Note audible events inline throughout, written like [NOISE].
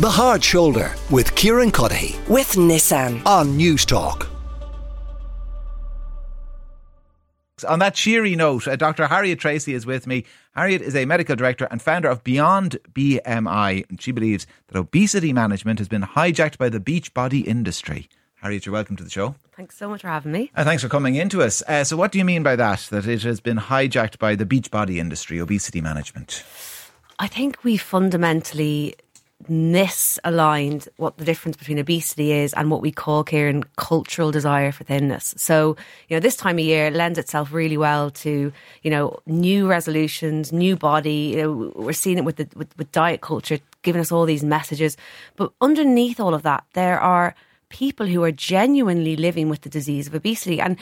The Hard Shoulder with Kieran Cuddihy with Nissan. on Newstalk. On that cheery note, uh, Dr. Harriet Treacy is with me. Harriet is a medical director and founder of Beyond BMI, and she believes that obesity management has been hijacked by the beach body industry. Harriet, you're welcome to the show. Thanks so much for having me. Uh, thanks for coming into us. Uh, so, what do you mean by that? That it has been hijacked by the beach body industry, obesity management? I think we fundamentally misaligned what the difference between obesity is and what we call Kieran cultural desire for thinness. So, you know, this time of year lends itself really well to, you know, new resolutions, new body. You know, we're seeing it with the with, with diet culture giving us all these messages. But underneath all of that, there are people who are genuinely living with the disease of obesity. And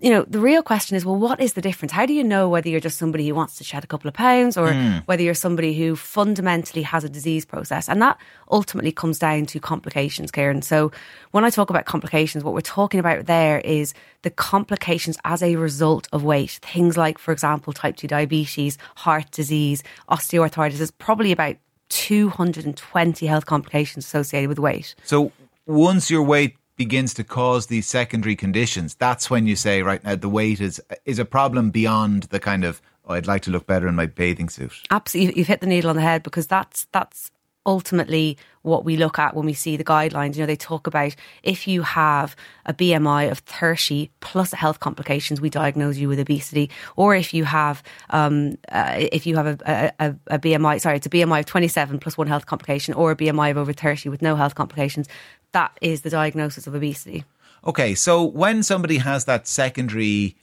you know, the real question is, well, what is the difference? How do you know whether you're just somebody who wants to shed a couple of pounds or hmm. whether you're somebody who fundamentally has a disease process? And that ultimately comes down to complications, Kieran. So when I talk about complications, what we're talking about there is the complications as a result of weight. Things like, for example, type 2 diabetes, heart disease, osteoarthritis. There's probably about 220 health complications associated with weight. So, once your weight begins to cause these secondary conditions, that's when you say, right now, the weight is is a problem beyond the kind of, oh, I'd like to look better in my bathing suit. Absolutely, you've hit the needle on the head because that's that's ultimately what we look at when we see the guidelines. You know, they talk about if you have a BMI of 30 plus health complications, we diagnose you with obesity. Or if you have, um, uh, if you have a, a, a BMI, sorry, it's a BMI of 27 plus one health complication, or a BMI of over 30 with no health complications, that is the diagnosis of obesity. Okay, so when somebody has that secondary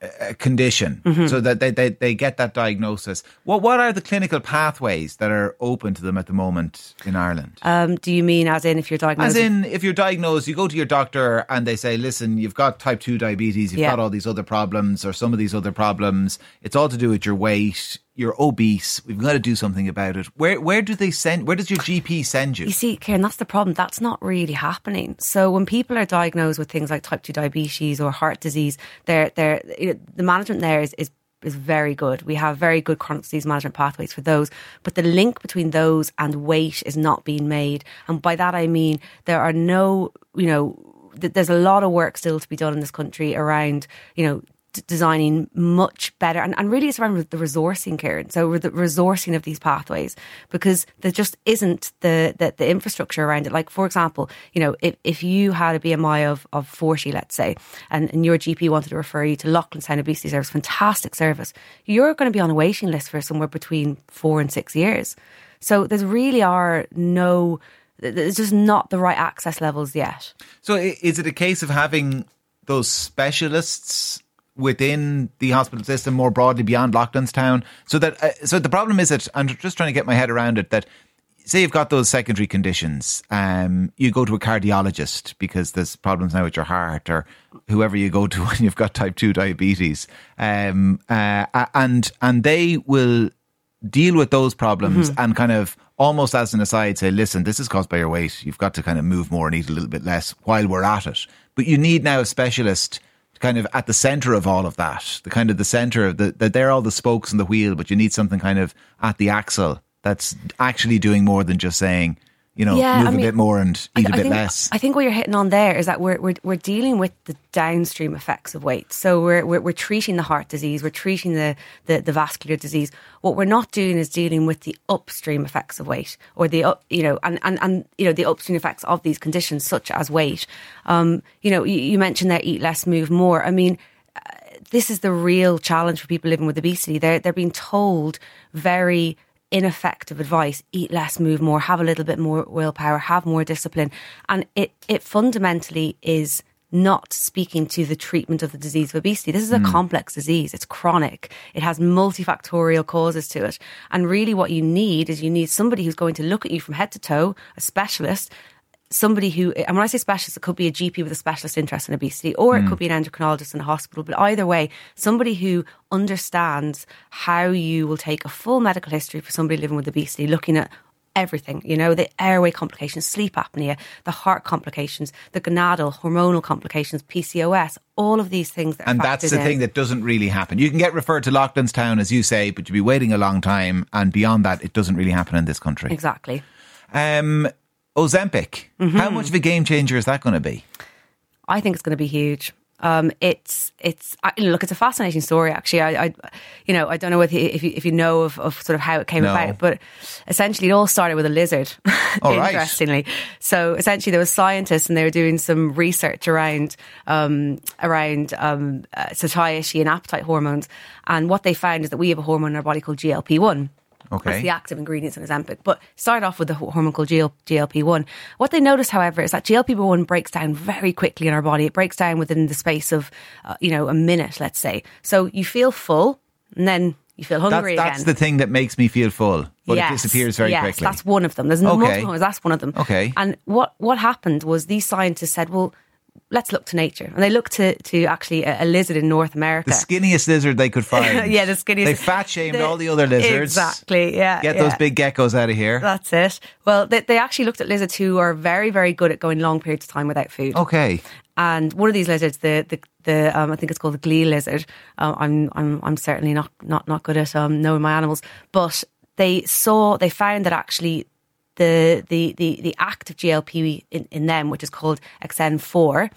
uh, condition, so that they, they, they get that diagnosis, what what are the clinical pathways that are open to them at the moment in Ireland? Um, do you mean as in if you're diagnosed? As in, if you're diagnosed, you go to your doctor and they say, listen, you've got type 2 diabetes, you've Yeah. got all these other problems or some of these other problems. It's all to do with your weight. You're obese. We've got to do something about it. Where where do they send, where does your GP send you? You see, Kieran, that's the problem. That's not really happening. So when people are diagnosed with things like type two diabetes or heart disease, they're, they're, you know, the management there is, is is very good. We have very good chronic disease management pathways for those, but the link between those and weight is not being made. And by that I mean there are no, you know, there's a lot of work still to be done in this country around, you know, designing much better and, and really it's around the resourcing Kieran so the resourcing of these pathways because there just isn't the, the the infrastructure around it. Like for example you know if, if you had a BMI of, of 40 let's say and, and your GP wanted to refer you to Loughlinstown Obesity Service fantastic service you're going to be on a waiting list for somewhere between four and six years. So there's really are no there's just not the right access levels yet. So is it a case of having those specialists within the hospital system more broadly beyond Loughlinstown? So that uh, so the problem is that I'm just trying to get my head around it that say you've got those secondary conditions, um, you go to a cardiologist because there's problems now with your heart or whoever you go to [LAUGHS] when you've got type two diabetes, um, uh, and and they will deal with those problems and kind of almost as an aside say, listen, this is caused by your weight. You've got to kind of move more and eat a little bit less while we're at it. But you need now a specialist kind of at the center of all of that, the kind of the center of the, that they're all the spokes in the wheel, but you need something kind of at the axle that's actually doing more than just saying, you know, Yeah, move I a mean, bit more and eat a I bit think, less. I think what you're hitting on there is that we're we're, we're dealing with the downstream effects of weight. So we're, we're we're treating the heart disease, we're treating the, the the vascular disease. What we're not doing is dealing with the upstream effects of weight, or the up, you know, and, and and you know the upstream effects of these conditions, such as weight. Um, you know, you, you mentioned there, eat less, move more. I mean this is the real challenge for people living with obesity. They're they're being told very ineffective advice: eat less, move more, have a little bit more willpower, have more discipline, and it it fundamentally is not speaking to the treatment of the disease of obesity. This is a hmm. complex disease. It's chronic. It has multifactorial causes to it. And really what you need is you need somebody who's going to look at you from head to toe, a specialist, somebody who, and when I say specialist, it could be a GP with a specialist interest in obesity, or it could be an endocrinologist in a hospital. But either way, somebody who understands how you will take a full medical history for somebody living with obesity, looking at everything, you know, the airway complications, sleep apnea, the heart complications, the gonadal, hormonal complications, PCOS, all of these things that are And that's the in. thing that doesn't really happen. You can get referred to Loughlinstown, as you say, but you'll be waiting a long time. And beyond that, it doesn't really happen in this country. Exactly. Um, Ozempic. Mm-hmm. How much of a game changer is that going to be? I think it's going to be huge. Um, it's it's I, look, it's a fascinating story. Actually, I, I you know I don't know if you, if you, if you know of, of sort of how it came No. about, but essentially it all started with a lizard. [LAUGHS] All right. interestingly, so essentially there were scientists and they were doing some research around um, around um, uh, satiety and appetite hormones, and what they found is that we have a hormone in our body called GLP one. Okay. That's the active ingredients in Ozempic. But start off with the hormone called GL, GLP-1. What they noticed, however, is that GLP-1 breaks down very quickly in our body. It breaks down within the space of, uh, you know, a minute, let's say. So you feel full and then you feel That's, hungry that's again. the thing that makes me feel full, but Yes, it disappears very yes, quickly. That's one of them. There's Okay. multiple ones. That's one of them. Okay. And what what happened was these scientists said, well, let's look to nature, and they looked to to actually a, a lizard in North America. the skinniest lizard they could find. [LAUGHS] yeah, the skinniest. They fat shamed the- all the other lizards. Exactly. Yeah. Get yeah. those big geckos out of here. That's it. Well, they, they actually looked at lizards who are very, very good at going long periods of time without food. Okay. And one of these lizards, the the, the um, I think it's called the glee lizard. Um, I'm I'm I'm certainly not not not good at um, knowing my animals, but they saw they found that actually the the the, the active GLP in, in them, which is called exendin-4,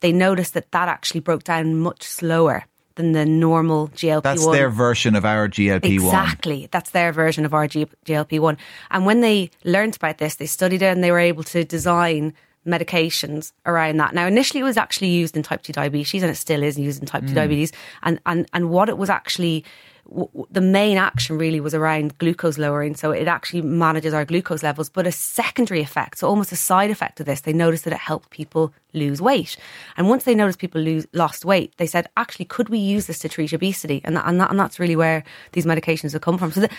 they noticed that that actually broke down much slower than the normal GLP-1. That's their version of our GLP-1. Exactly. That's their version of our GLP-1. And when they learned about this, they studied it and they were able to design medications around that. Now, initially it was actually used in type 2 diabetes and it still is used in type 2 mm. diabetes. And, and, and what it was actually, w- w- the main action really was around glucose lowering. So it actually manages our glucose levels. But a secondary effect, so almost a side effect of this, they noticed that it helped people lose weight. And once they noticed people lose, lost weight, they said, actually, could we use this to treat obesity? And, that, and, that, and that's really where these medications have come from. So, the,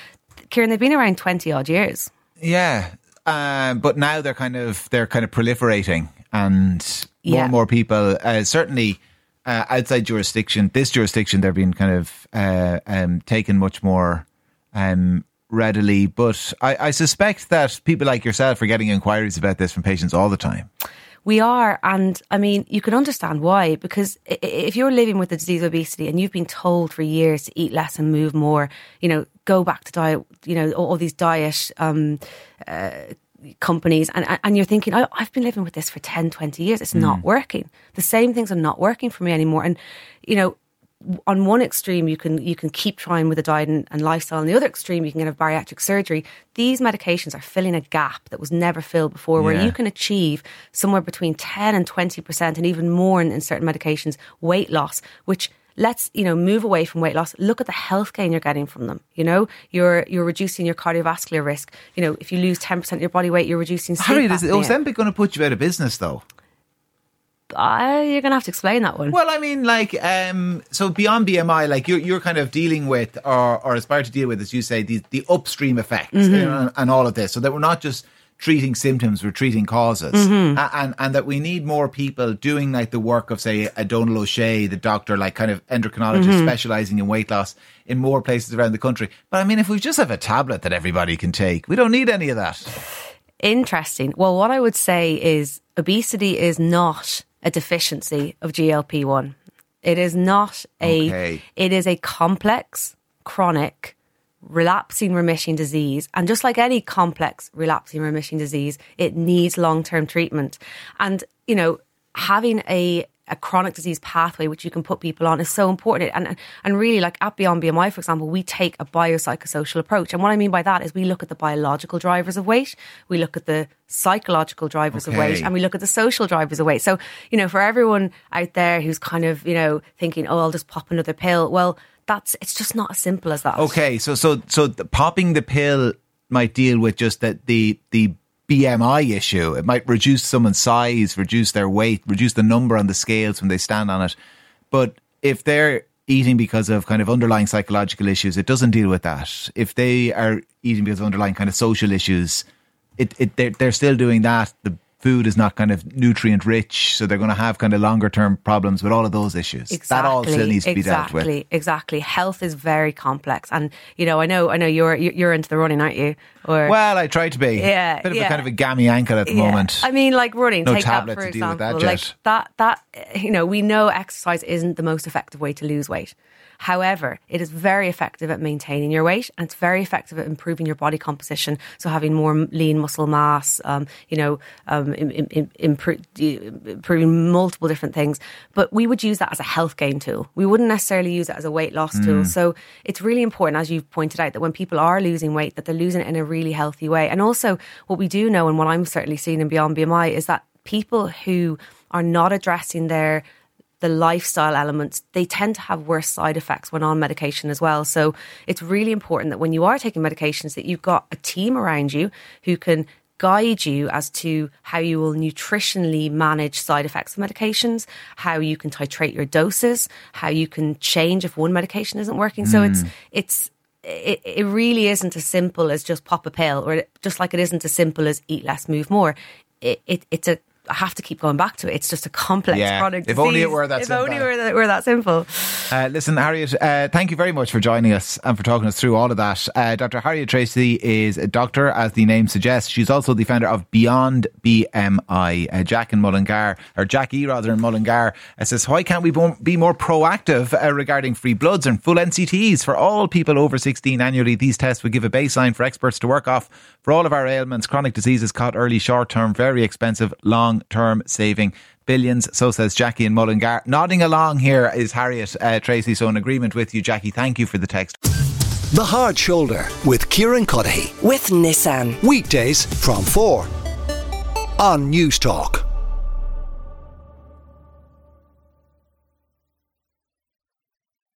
Kieran, they've been around 20 odd years. Yeah. Um, but now they're kind of they're kind of proliferating, and more Yeah. and more people. Uh, certainly, uh, outside jurisdiction, this jurisdiction, they're being kind of uh, um, taken much more um, readily. But I, I suspect that people like yourself are getting inquiries about this from patients all the time. We are, and I mean, you can understand why. Because if you're living with the disease of obesity and you've been told for years to eat less and move more, you know, go back to diet, you know, all, all these diet um, uh, companies, and, and you're thinking, oh, I've been living with this for 10, 20 years. It's not working. The same things are not working for me anymore. And, you know, on one extreme you can you can keep trying with a diet and, and lifestyle on the other extreme you can have bariatric surgery these medications are filling a gap that was never filled before where Yeah. you can achieve somewhere between 10 and 20% and even more in, in certain medications weight loss which let's you know move away from weight loss look at the health gain you're getting from them you know you're you're reducing your cardiovascular risk you know if you lose 10% of your body weight you're reducing Harriet, is. Ozempic going to put you out of business though? Uh, you're gonna have to explain that one Well, I mean, like, um, so beyond BMI, like you're you're kind of dealing with, or or aspire to deal with, as you say, the the upstream effects Mm-hmm. know, and all of this, so that we're not just treating symptoms, we're treating causes, Mm-hmm. And and that we need more people doing like the work of, say, a Donal O'Shea, the doctor, like kind of endocrinologist Mm-hmm. specializing in weight loss in more places around the country. But I mean, if we just have a tablet that everybody can take, we don't need any of that. Interesting. Well, what I would say is obesity is not a deficiency of GLP 1. It is not a, Okay. it is a complex, chronic, relapsing remission disease. And just like any complex relapsing remission disease, it needs long term treatment. And, you know, having a, a chronic disease pathway which you can put people on is so important. And and really, like at Beyond BMI, for example, we take a biopsychosocial approach. And what I mean by that is we look at the biological drivers of weight, we look at the psychological drivers of weight, and we look at the social drivers of weight. So, you know, for everyone out there who's kind of, you know, thinking, oh, I'll just pop another pill, well, that's it's just not as simple as that. Okay, so so so the, popping the pill might deal with just that the the BMI issue. It might reduce someone's size, reduce their weight, reduce the number on the scales when they stand on it. But if they're eating because of kind of underlying psychological issues, it doesn't deal with that. If they are eating because of underlying kind of social issues, it, it they're, they're still doing that. The food is not kind of nutrient rich, so they're going to have kind of longer term problems with all of those issues. That all still needs to be dealt with. Exactly, exactly. Health is very complex, and you know, I know, I know you're you're into the running, aren't you? Or Well, I try to be. Yeah, Bit of yeah. a kind of a gammy ankle at the Yeah. moment. I mean, like running. No take that tablet for to deal with example. that, like Jet. that, that you know, we know exercise isn't the most effective way to lose weight. However, it is very effective at maintaining your weight and it's very effective at improving your body composition. So having more lean muscle mass, um, you know, um, improving multiple different things. But we would use that as a health gain tool. We wouldn't necessarily use it as a weight loss mm. tool. So it's really important, as you've pointed out, that when people are losing weight, that they're losing it in a really healthy way. And also, what we do know, and what I'm certainly seeing in Beyond BMI, is that people who are not addressing their the lifestyle elements, they tend to have worse side effects when on medication as well. So it's really important that when you are taking medications that you've got a team around you who can guide you as to how you will nutritionally manage side effects of medications, how you can titrate your doses, how you can change if one medication isn't working. Mm. So it's hmm. it's it, it really isn't as simple as just pop a pill, or just like it isn't as simple as eat less, move more. It, it, it's a I have to keep going back to it. It's just a complex yeah, chronic if disease. only it were that if simple. only were that, were that simple. Uh, listen, Harriet, uh, thank you very much for joining us and for talking us through all of that. Uh, Dr. Harriet Treacy is a doctor, as the name suggests. She's also the founder of Beyond BMI. Uh, Jack in Mullingar, or Jackie rather in Mullingar, uh, says, why can't we be more proactive uh, regarding free bloods and full NCTs for all people over 16 annually? These tests would give a baseline for experts to work off for all of our ailments, chronic diseases caught early, short term, very expensive, long term saving billions. So says Jackie and Mullingar. Nodding along here is Harriet uh, Treacy. So in agreement with you, Jackie. Thank you for the text. The Hard Shoulder with Kieran Cuddihy. With Nissan. Weekdays from 4 on Newstalk.